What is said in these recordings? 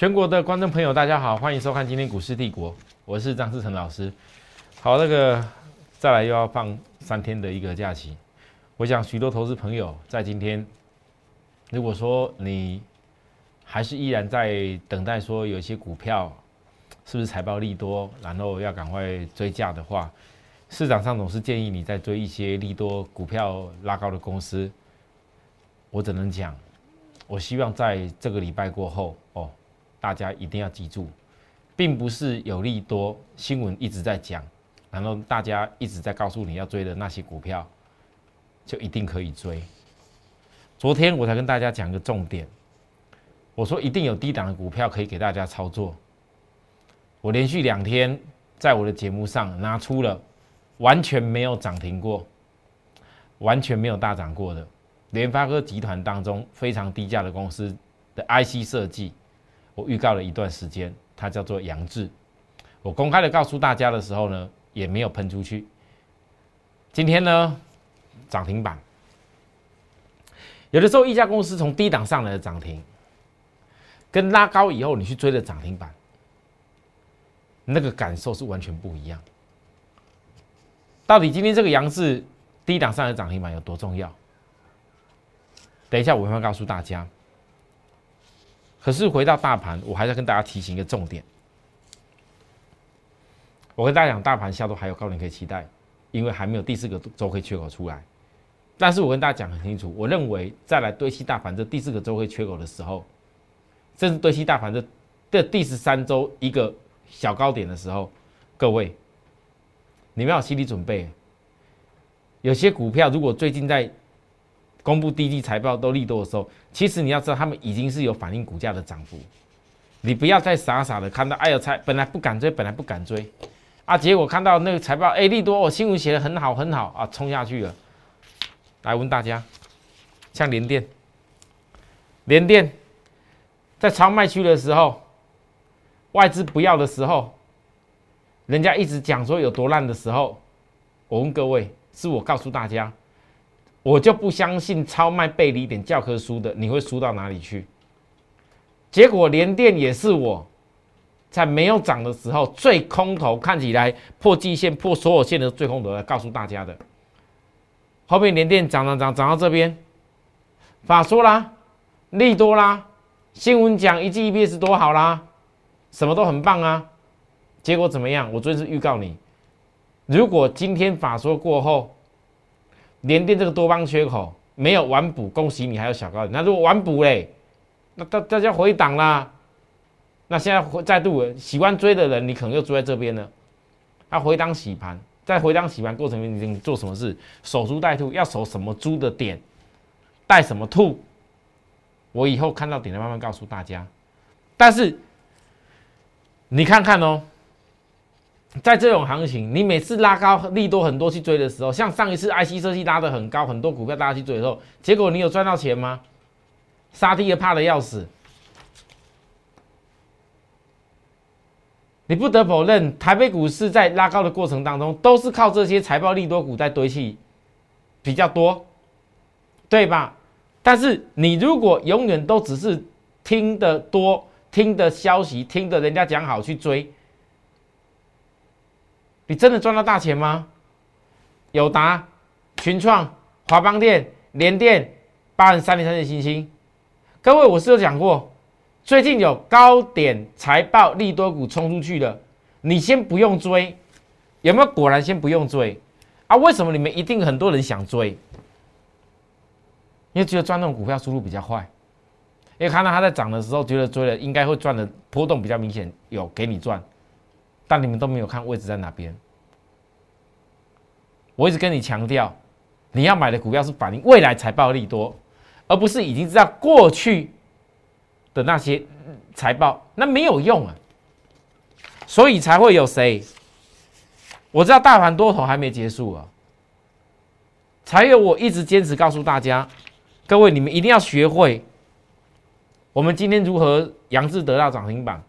全国的观众朋友，大家好，欢迎收看今天股市帝国，我是张志成老师。好，那个再来又要放三天的一个假期，我想许多投资朋友在今天，如果说你还是依然在等待说有一些股票是不是财报利多，然后要赶快追价的话，市场上总是建议你在追一些利多股票拉高的公司。我只能讲，我希望在这个礼拜过后。大家一定要记住，并不是有利多新闻一直在讲，然后大家一直在告诉你要追的那些股票，就一定可以追。昨天我才跟大家讲个重点，我说一定有低档的股票可以给大家操作。我连续两天在我的节目上拿出了完全没有涨停过、完全没有大涨过的联发科集团当中非常低价的公司的 IC 设计。我预告了一段时间，它叫做杨志。我公开的告诉大家的时候呢，也没有喷出去。今天呢，涨停板。有的时候一家公司从低档上来的涨停，跟拉高以后你去追的涨停板，那个感受是完全不一样。到底今天这个杨志低档上的涨停板有多重要？等一下我会告诉大家。可是回到大盘，我还是要跟大家提醒一个重点。我跟大家讲，大盘下周还有高点可以期待，因为还没有第四个周黑缺口出来。但是我跟大家讲很清楚，我认为再来堆砌大盘这第四个周黑缺口的时候，甚至堆砌大盘这的第十三周一个小高点的时候，各位，你们要有心理准备。有些股票如果最近在公布低季财报都利多的时候，其实你要知道，他们已经是有反映股价的涨幅。你不要再傻傻的看到，哎呦，才本来不敢追，本来不敢追，啊，结果看到那个财报，哎，利多，我新闻写的很好很好啊，冲下去了。来问大家，像联电，联电在超卖区的时候，外资不要的时候，人家一直讲说有多烂的时候，我问各位，是我告诉大家。我就不相信超卖背离点教科书的，你会输到哪里去？结果连电也是我在没有涨的时候最空头，看起来破季线、破所有线的最空头来告诉大家的。后面连电涨涨涨涨到这边，法说啦，利多啦，新闻讲一季 E B S 多好啦，什么都很棒啊。结果怎么样？我昨天是预告你，如果今天法说过后。连电这个多方缺口没有完补，恭喜你还有小高点。那如果完补嘞，那大大家回档啦。那现在再度喜欢追的人，你可能又追在这边了。他回档洗盘，在回档洗盘过程中，你做什么事？守株待兔，要守什么猪的点，带什么兔？我以后看到点再慢慢告诉大家。但是你看看哦。在这种行情，你每次拉高利多很多去追的时候，像上一次 IC 设计拉的很高，很多股票大家去追的时候，结果你有赚到钱吗？杀低也怕的要死。你不得否认，台北股市在拉高的过程当中，都是靠这些财报利多股在堆砌比较多，对吧？但是你如果永远都只是听得多、听的消息、听的人家讲好去追。你真的赚到大钱吗？友达、群创、华邦电、联电、八零三零三的星星，各位，我是有讲过，最近有高点财报利多股冲出去的，你先不用追，有没有？果然先不用追啊？为什么你们一定很多人想追？因为觉得赚那种股票速度比较快，因为看到它在涨的时候，觉得追了应该会赚的波动比较明显，有给你赚。但你们都没有看位置在哪边。我一直跟你强调，你要买的股票是反映未来财报利多，而不是已经知道过去的那些财报，那没有用啊。所以才会有谁？我知道大盘多头还没结束啊，才有我一直坚持告诉大家，各位你们一定要学会，我们今天如何杨志得到涨停板。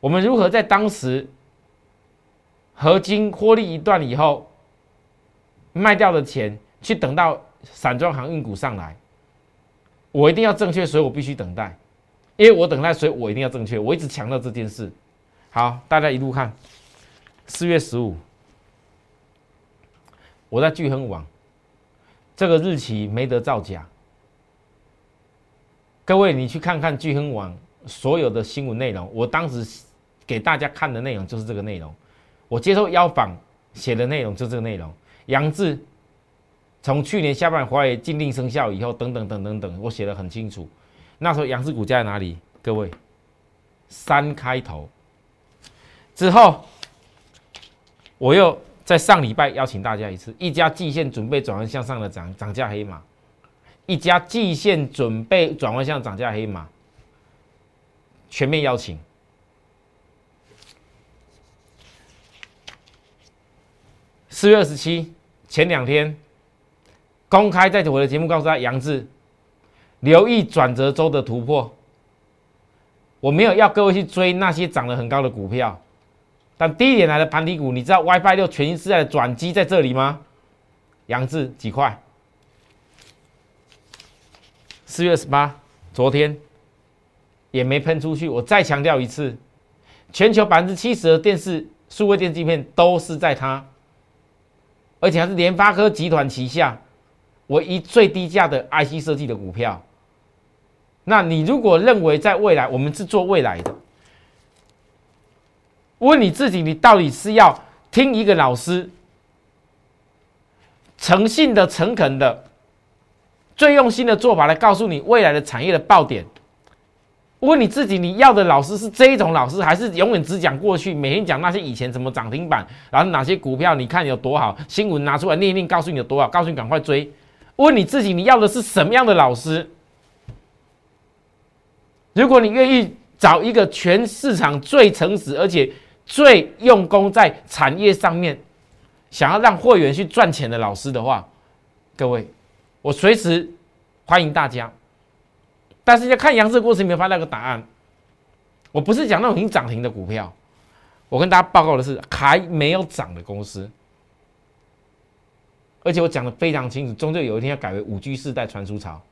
我们如何在当时合金获利一段以后卖掉的钱，去等到散装航运股上来？我一定要正确，所以我必须等待。因为我等待，所以我一定要正确。我一直强调这件事。好，大家一路看，四月十五，我在聚亨网，这个日期没得造假。各位，你去看看聚亨网所有的新闻内容，我当时给大家看的内容就是这个内容。我接受邀访写的内容就这个内容。杨志从去年下半年华为禁令生效以后，等等等等等，我写的很清楚。那时候杨志股价在哪里？各位，三开头之后，我又在上礼拜邀请大家一次，一家季线准备转弯向上的涨涨价黑马。一家季线准备转弯向涨价黑马，全面邀请。四月二十七前两天公开在我的节目告诉他，杨志留意转折周的突破。我没有要各位去追那些涨得很高的股票，但低点来的盘底股，你知道 WiFi 六全新时代的转机在这里吗？杨志几块？四月二十八，昨天也没喷出去。我再强调一次，全球百分之七十的电视数位电晶片都是在它，而且还是联发科集团旗下唯一最低价的 IC 设计的股票。那你如果认为在未来我们是做未来的，问你自己，你到底是要听一个老师诚信的、诚恳的？最用心的做法来告诉你未来的产业的爆点。问你自己，你要的老师是这一种老师，还是永远只讲过去，每天讲那些以前怎么涨停板，然后哪些股票你看有多好，新闻拿出来念一念，告诉你有多好，告诉你赶快追。问你自己，你要的是什么样的老师？如果你愿意找一个全市场最诚实，而且最用功在产业上面，想要让会员去赚钱的老师的话，各位。我随时欢迎大家，但是要看杨志过程没有发那个答案，我不是讲那种已经涨停的股票，我跟大家报告的是还没有涨的公司，而且我讲的非常清楚，终究有一天要改为五 G 世代传输潮，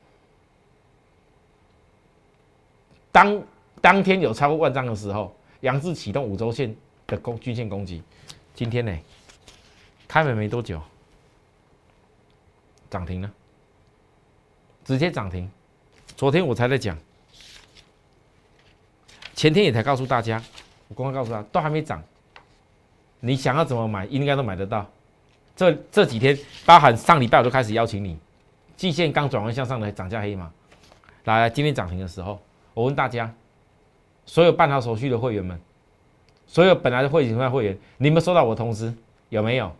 当当天有超过万张的时候，杨志启动五周线的攻均线攻击，今天呢，开门没多久，涨停了。直接涨停，昨天我才在讲，前天也才告诉大家，我公开告诉他都还没涨，你想要怎么买，应该都买得到。这这几天，包含上礼拜我都开始邀请你，季线刚转弯向上的涨价黑马，来今天涨停的时候，我问大家，所有办好手续的会员们，所有本来的会员会员，你们收到我通知有没有？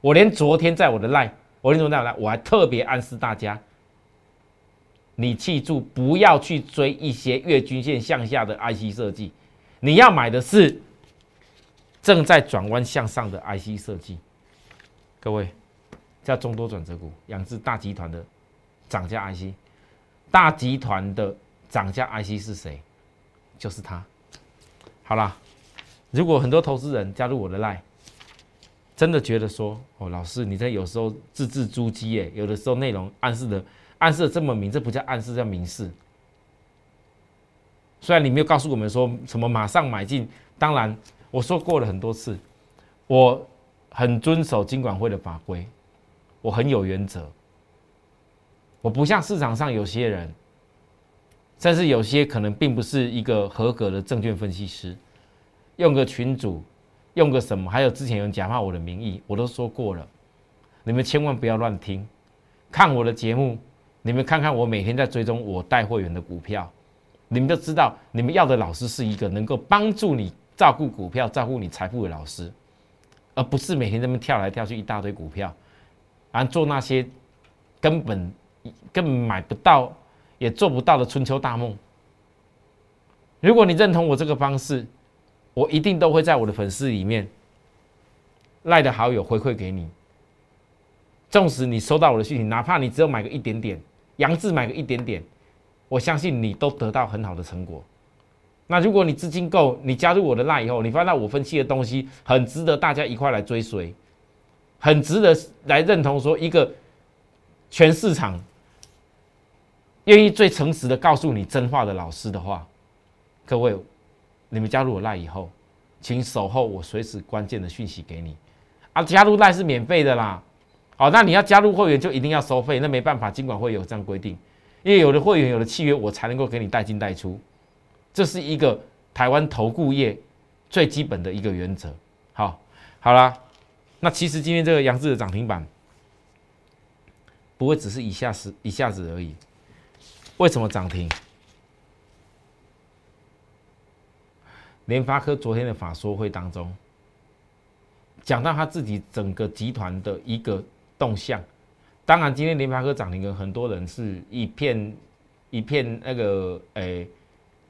我连昨天在我的 line，我连昨天在 line，我还特别暗示大家。你记住，不要去追一些月均线向下的 IC 设计，你要买的是正在转弯向上的 IC 设计。各位，叫中多转折股，养殖大集团的涨价 IC，大集团的涨价 IC 是谁？就是他。好啦，如果很多投资人加入我的 line，真的觉得说，哦，老师，你这有时候字字珠玑，耶，有的时候内容暗示的。暗示这么明，这不叫暗示，叫明示。虽然你没有告诉我们说什么马上买进，当然我说过了很多次，我很遵守金管会的法规，我很有原则。我不像市场上有些人，甚至有些可能并不是一个合格的证券分析师，用个群主，用个什么，还有之前有人假冒我的名义，我都说过了，你们千万不要乱听，看我的节目。你们看看我每天在追踪我带会员的股票，你们就知道你们要的老师是一个能够帮助你照顾股票、照顾你财富的老师，而不是每天这么跳来跳去一大堆股票，然后做那些根本根本买不到也做不到的春秋大梦。如果你认同我这个方式，我一定都会在我的粉丝里面赖的好友回馈给你。纵使你收到我的讯息，哪怕你只有买个一点点。杨志买个一点点，我相信你都得到很好的成果。那如果你资金够，你加入我的那以后，你发现我分析的东西很值得大家一块来追随，很值得来认同说一个全市场愿意最诚实的告诉你真话的老师的话，各位，你们加入我赖以后，请守候我随时关键的讯息给你。啊，加入赖是免费的啦。好，那你要加入会员就一定要收费，那没办法，尽管会有这样规定，因为有的会员有的契约，我才能够给你带进带出，这是一个台湾投顾业最基本的一个原则。好，好啦，那其实今天这个杨志的涨停板不会只是一下子一下子而已，为什么涨停？联发科昨天的法说会当中讲到他自己整个集团的一个。动向，当然，今天联发科涨停，跟很多人是一片一片那个诶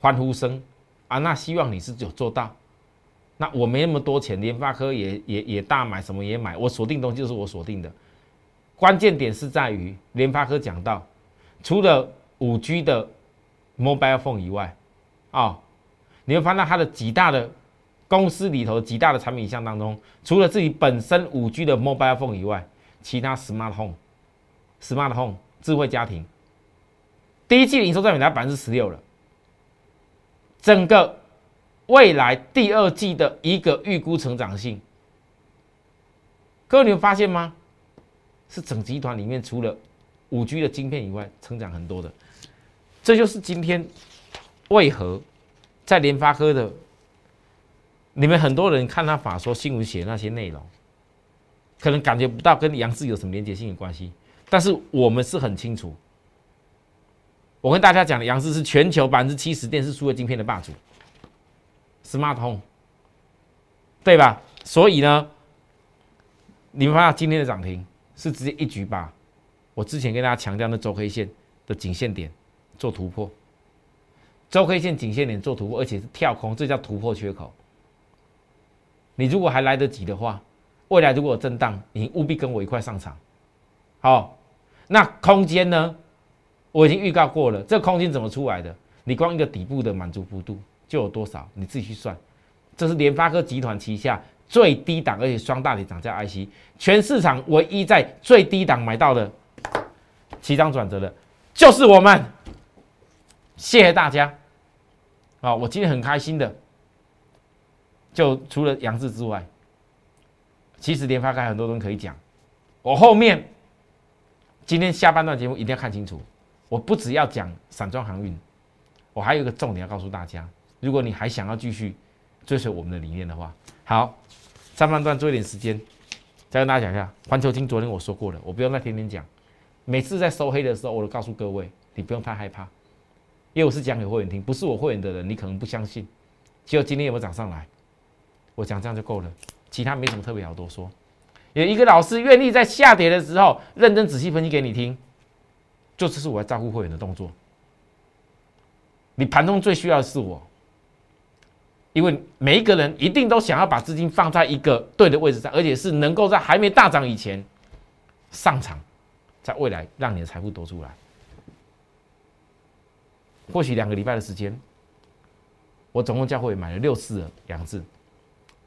欢呼声啊。那希望你是有做到。那我没那么多钱，联发科也也也大买，什么也买，我锁定东西就是我锁定的。关键点是在于联发科讲到，除了五 G 的 mobile phone 以外，啊，你会发现它的几大的公司里头几大的产品项当中，除了自己本身五 G 的 mobile phone 以外，其他 smart home，smart home 智慧家庭，第一季营收占比达百分之十六了。整个未来第二季的一个预估成长性，各位你们发现吗？是整集团里面除了五 G 的晶片以外，成长很多的。这就是今天为何在联发科的你们很多人看他法说新闻写那些内容。可能感觉不到跟杨氏有什么连接性的关系，但是我们是很清楚。我跟大家讲的，杨氏是全球百分之七十电视数位晶片的霸主，Smart Home，对吧？所以呢，你们发现今天的涨停是直接一举把我之前跟大家强调的周 K 线的颈线点做突破，周 K 线颈线点做突破，而且是跳空，这叫突破缺口。你如果还来得及的话。未来如果有震荡，你务必跟我一块上场。好，那空间呢？我已经预告过了，这空间怎么出来的？你光一个底部的满足幅度就有多少？你自己去算。这是联发科集团旗下最低档而且双大底涨价 IC，全市场唯一在最低档买到的起涨转折的，就是我们。谢谢大家。啊，我今天很开心的，就除了杨志之外。其实联发科很多东西可以讲，我后面今天下半段节目一定要看清楚。我不只要讲散装航运，我还有一个重点要告诉大家。如果你还想要继续追随我们的理念的话，好，上半段做一点时间，再跟大家讲一下环球金。昨天我说过了，我不用再天天讲。每次在收黑的时候，我都告诉各位，你不用太害怕，因为我是讲给会员听，不是我会员的人，你可能不相信。结果今天有没有涨上来？我讲这样就够了。其他没什么特别好多说，有一个老师愿意在下跌的时候认真仔细分析给你听，就这是我要照顾会员的动作。你盘中最需要的是我，因为每一个人一定都想要把资金放在一个对的位置上，而且是能够在还没大涨以前上场，在未来让你的财富多出来。或许两个礼拜的时间，我总共教会买了六次两次。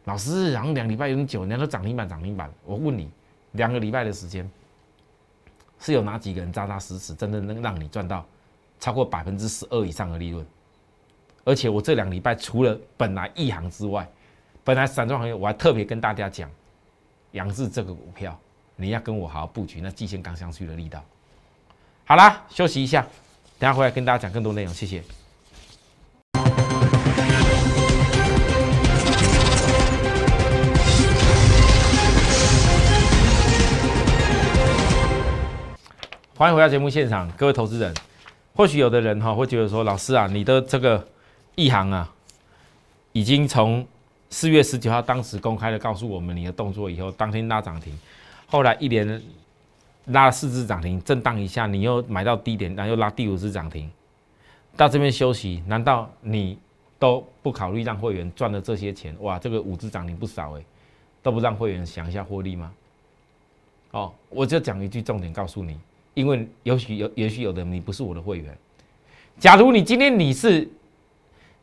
老师，然后两礼拜有点久，人家都涨停板涨停板。我问你，两个礼拜的时间，是有哪几个人扎扎实实，真的能让你赚到超过百分之十二以上的利润？而且我这两礼拜除了本来一行之外，本来散装行业我还特别跟大家讲，杨志这个股票，你要跟我好好布局那季线刚上去的力道。好啦，休息一下，等下回来跟大家讲更多内容，谢谢。欢迎回到节目现场，各位投资人。或许有的人哈会觉得说，老师啊，你的这个一行啊，已经从四月十九号当时公开的告诉我们你的动作以后，当天拉涨停，后来一连拉了四只涨停，震荡一下，你又买到低点，然后又拉第五只涨停，到这边休息，难道你都不考虑让会员赚了这些钱？哇，这个五只涨停不少哎，都不让会员想一下获利吗？哦，我就讲一句重点告诉你。因为也许有，也许有的你不是我的会员。假如你今天你是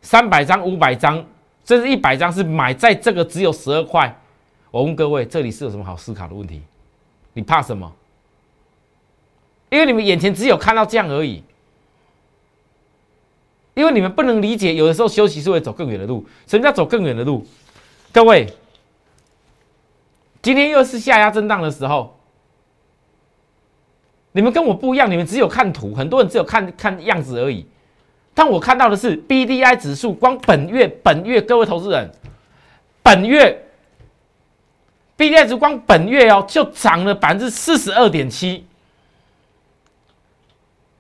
三百张、五百张，甚至一百张是买在这个只有十二块，我问各位，这里是有什么好思考的问题？你怕什么？因为你们眼前只有看到这样而已。因为你们不能理解，有的时候休息是会走更远的路。什么叫走更远的路？各位，今天又是下压震荡的时候，你们跟我不一样，你们只有看图，很多人只有看看样子而已。但我看到的是 B D I 指数，光本月本月，各位投资人，本月 B D I 指数光本月哦，就涨了百分之四十二点七。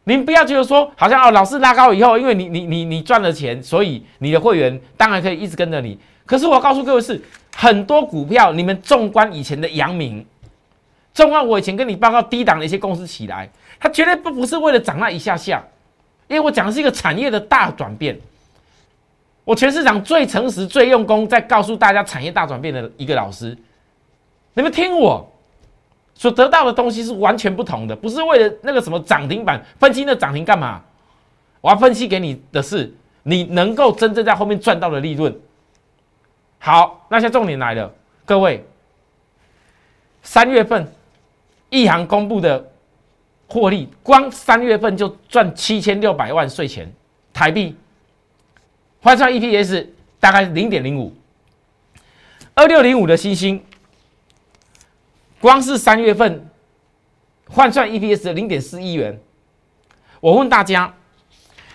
您不要觉得说，好像哦，老师拉高以后，因为你你你你赚了钱，所以你的会员当然可以一直跟着你。可是我告诉各位是，很多股票，你们纵观以前的阳明，纵观我以前跟你报告低档的一些公司起来，它绝对不不是为了涨那一下下。因为我讲的是一个产业的大转变，我全市场最诚实、最用功，在告诉大家产业大转变的一个老师，你们听我所得到的东西是完全不同的，不是为了那个什么涨停板分析那涨停干嘛？我要分析给你的是你能够真正在后面赚到的利润。好，那现在重点来了，各位，三月份一行公布的。获利光三月份就赚七千六百万税前台币，换算 EPS 大概零点零五，二六零五的星星，光是三月份换算 EPS 的零点四亿元。我问大家，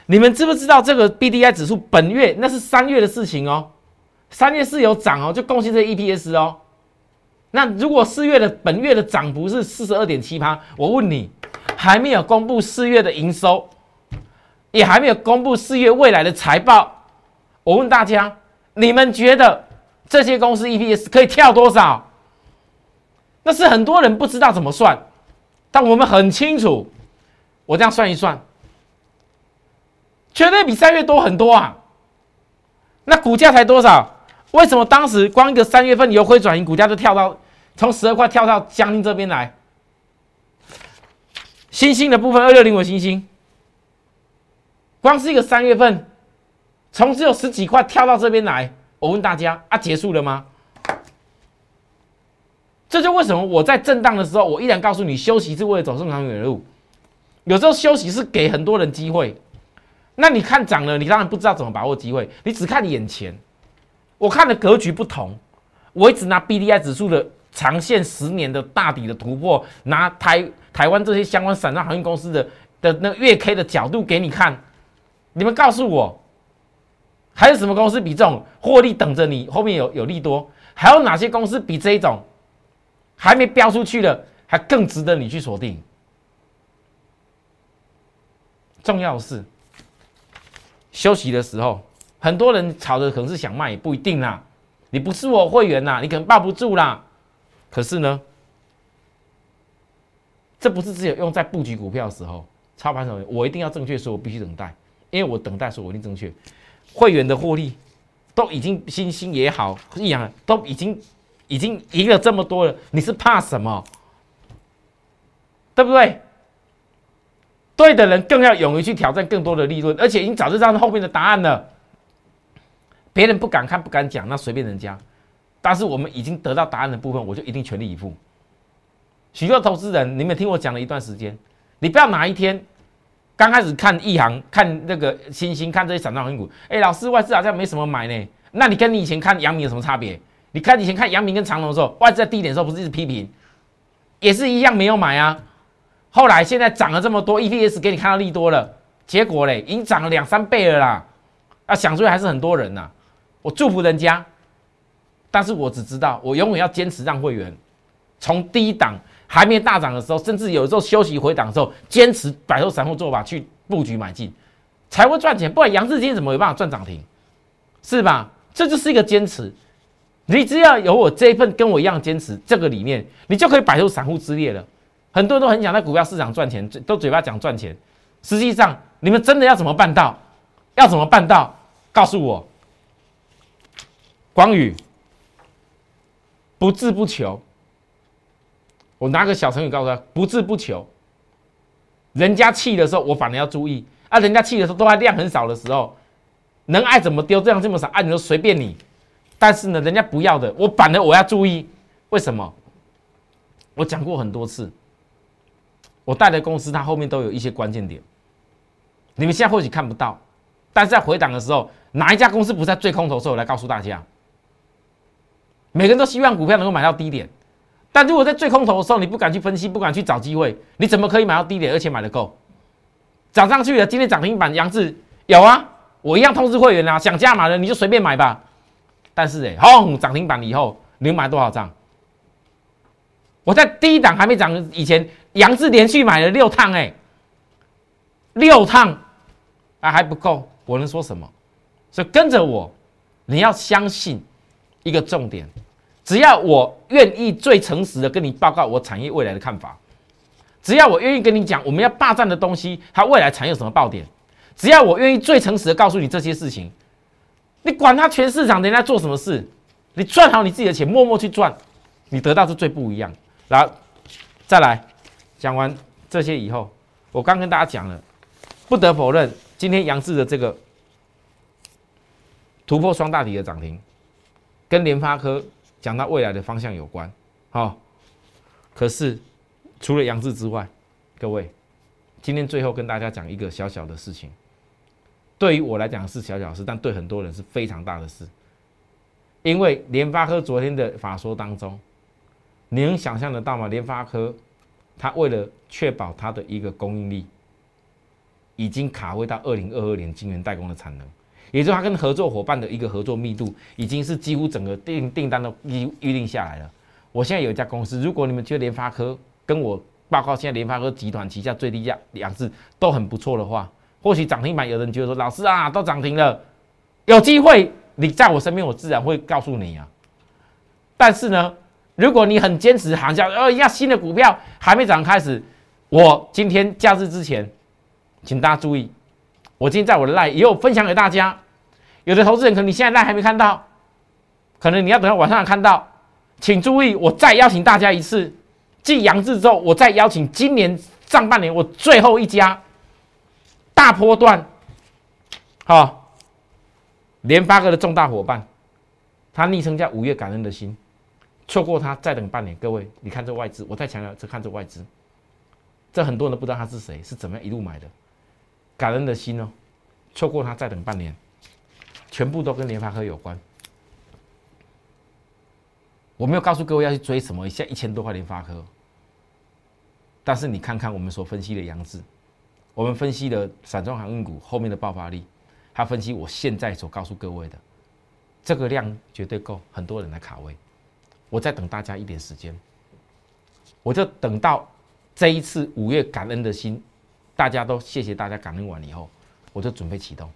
你们知不知道这个 BDI 指数本月那是三月的事情哦，三月是有涨哦，就贡献这 EPS 哦。那如果四月的本月的涨幅是四十二点七趴，我问你。还没有公布四月的营收，也还没有公布四月未来的财报。我问大家，你们觉得这些公司 EPS 可以跳多少？那是很多人不知道怎么算，但我们很清楚。我这样算一算，绝对比三月多很多啊！那股价才多少？为什么当时光一个三月份由亏转盈，股价就跳到从十二块跳到江阴这边来？星星的部分，二六零五星星，光是一个三月份，从只有十几块跳到这边来，我问大家啊，结束了吗？这就为什么我在震荡的时候，我依然告诉你，休息是为了走更长远的路。有时候休息是给很多人机会，那你看涨了，你当然不知道怎么把握机会，你只看眼前。我看的格局不同，我一直拿 B D I 指数的长线十年的大底的突破，拿台。台湾这些相关散装航运公司的的那月 K 的角度给你看，你们告诉我，还有什么公司比这种获利等着你后面有有利多？还有哪些公司比这一种还没标出去的还更值得你去锁定？重要的是休息的时候，很多人炒的可能是想卖，也不一定啦。你不是我会员呐，你可能抱不住啦。可是呢？这不是只有用在布局股票的时候，操盘手我一定要正确，所以我必须等待，因为我等待，所以我一定正确。会员的获利都已经新兴也好，一样都已经已经赢了这么多了，你是怕什么？对不对？对的人更要勇于去挑战更多的利润，而且已经早就知道后面的答案了。别人不敢看不敢讲，那随便人家。但是我们已经得到答案的部分，我就一定全力以赴。许多投资人，你们听我讲了一段时间，你不要哪一天刚开始看一行、看那个星星、看这些散装航运股，哎，老师外资好像没什么买呢。那你跟你以前看阳明有什么差别？你看以前看阳明跟长隆的时候，外资在低点的时候不是一直批评，也是一样没有买啊。后来现在涨了这么多，EPS 给你看到利多了，结果嘞，已经涨了两三倍了啦。啊，想出来还是很多人呐。我祝福人家，但是我只知道，我永远要坚持让会员从低档。还没大涨的时候，甚至有时候休息回档的时候，坚持摆脱散户做法去布局买进，才会赚钱。不然杨志今怎么有办法赚涨停？是吧？这就是一个坚持。你只要有我这一份跟我一样坚持这个理念，你就可以摆脱散户之列了。很多人都很想在股票市场赚钱，都嘴巴讲赚钱，实际上你们真的要怎么办到？要怎么办到？告诉我，光宇不自不求。我拿个小成语告诉他：不志不求。人家气的时候，我反而要注意啊！人家气的时候，都还量很少的时候，能爱怎么丢，这样这么少，爱你说随便你。但是呢，人家不要的，我反而我要注意。为什么？我讲过很多次，我带的公司它后面都有一些关键点，你们现在或许看不到，但是在回档的时候，哪一家公司不在最空头的时候来告诉大家？每个人都希望股票能够买到低点，但如果在最空头的时候，你不敢去分析，不敢去找机会，你怎么可以买到低点，而且买的够？涨上去了，今天涨停板，杨志有啊，我一样通知会员啊，想加码的你就随便买吧。但是哎，轰，涨停板以后，你买多少张？我在第一档还没涨以前，杨志连续买了六趟，哎，六趟啊还不够，我能说什么？所以跟着我，你要相信一个重点，只要我愿意最诚实的跟你报告我产业未来的看法，只要我愿意跟你讲我们要霸占的东西，它未来产业有什么爆点，只要我愿意最诚实的告诉你这些事情，你管他全市场人家做什么事，你赚好你自己的钱，默默去赚，你得到是最不一样。然后再来讲完这些以后，我刚跟大家讲了，不得否认，今天杨志的这个突破双大底的涨停，跟联发科讲到未来的方向有关。好，可是除了杨志之外，各位，今天最后跟大家讲一个小小的事情，对于我来讲是小小事，但对很多人是非常大的事，因为联发科昨天的法说当中。你能想象得到吗？联发科，它为了确保它的一个供应力，已经卡位到二零二二年晶圆代工的产能，也就是他跟合作伙伴的一个合作密度，已经是几乎整个订订单都预预定下来了。我现在有一家公司，如果你们觉得联发科跟我报告，现在联发科集团旗下最低价两字都很不错的话，或许涨停板有人觉得说，老师啊，都涨停了，有机会你在我身边，我自然会告诉你啊。但是呢？如果你很坚持，行家呃要新的股票还没涨开始，我今天假日之前，请大家注意，我今天在我的 live 也有分享给大家。有的投资人可能你现在还没看到，可能你要等到晚上看到，请注意，我再邀请大家一次，继杨志之后，我再邀请今年上半年我最后一家大波段，好，联发科的重大伙伴，他昵称叫五月感恩的心。错过他，再等半年。各位，你看这外资，我再强调，这看这外资，这很多人都不知道他是谁，是怎么样一路买的。感恩的心哦，错过他，再等半年，全部都跟联发科有关。我没有告诉各位要去追什么，现在一千多块联发科。但是你看看我们所分析的杨志，我们分析的散装航运股后面的爆发力，他分析我现在所告诉各位的，这个量绝对够很多人来卡位。我再等大家一点时间，我就等到这一次五月感恩的心，大家都谢谢大家感恩完以后，我就准备启动。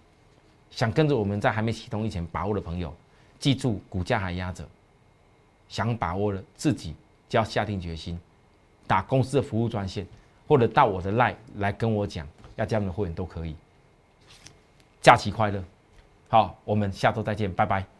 想跟着我们在还没启动以前把握的朋友，记住股价还压着，想把握了自己就要下定决心，打公司的服务专线，或者到我的 line 来跟我讲要加入会员都可以。假期快乐，好，我们下周再见，拜拜。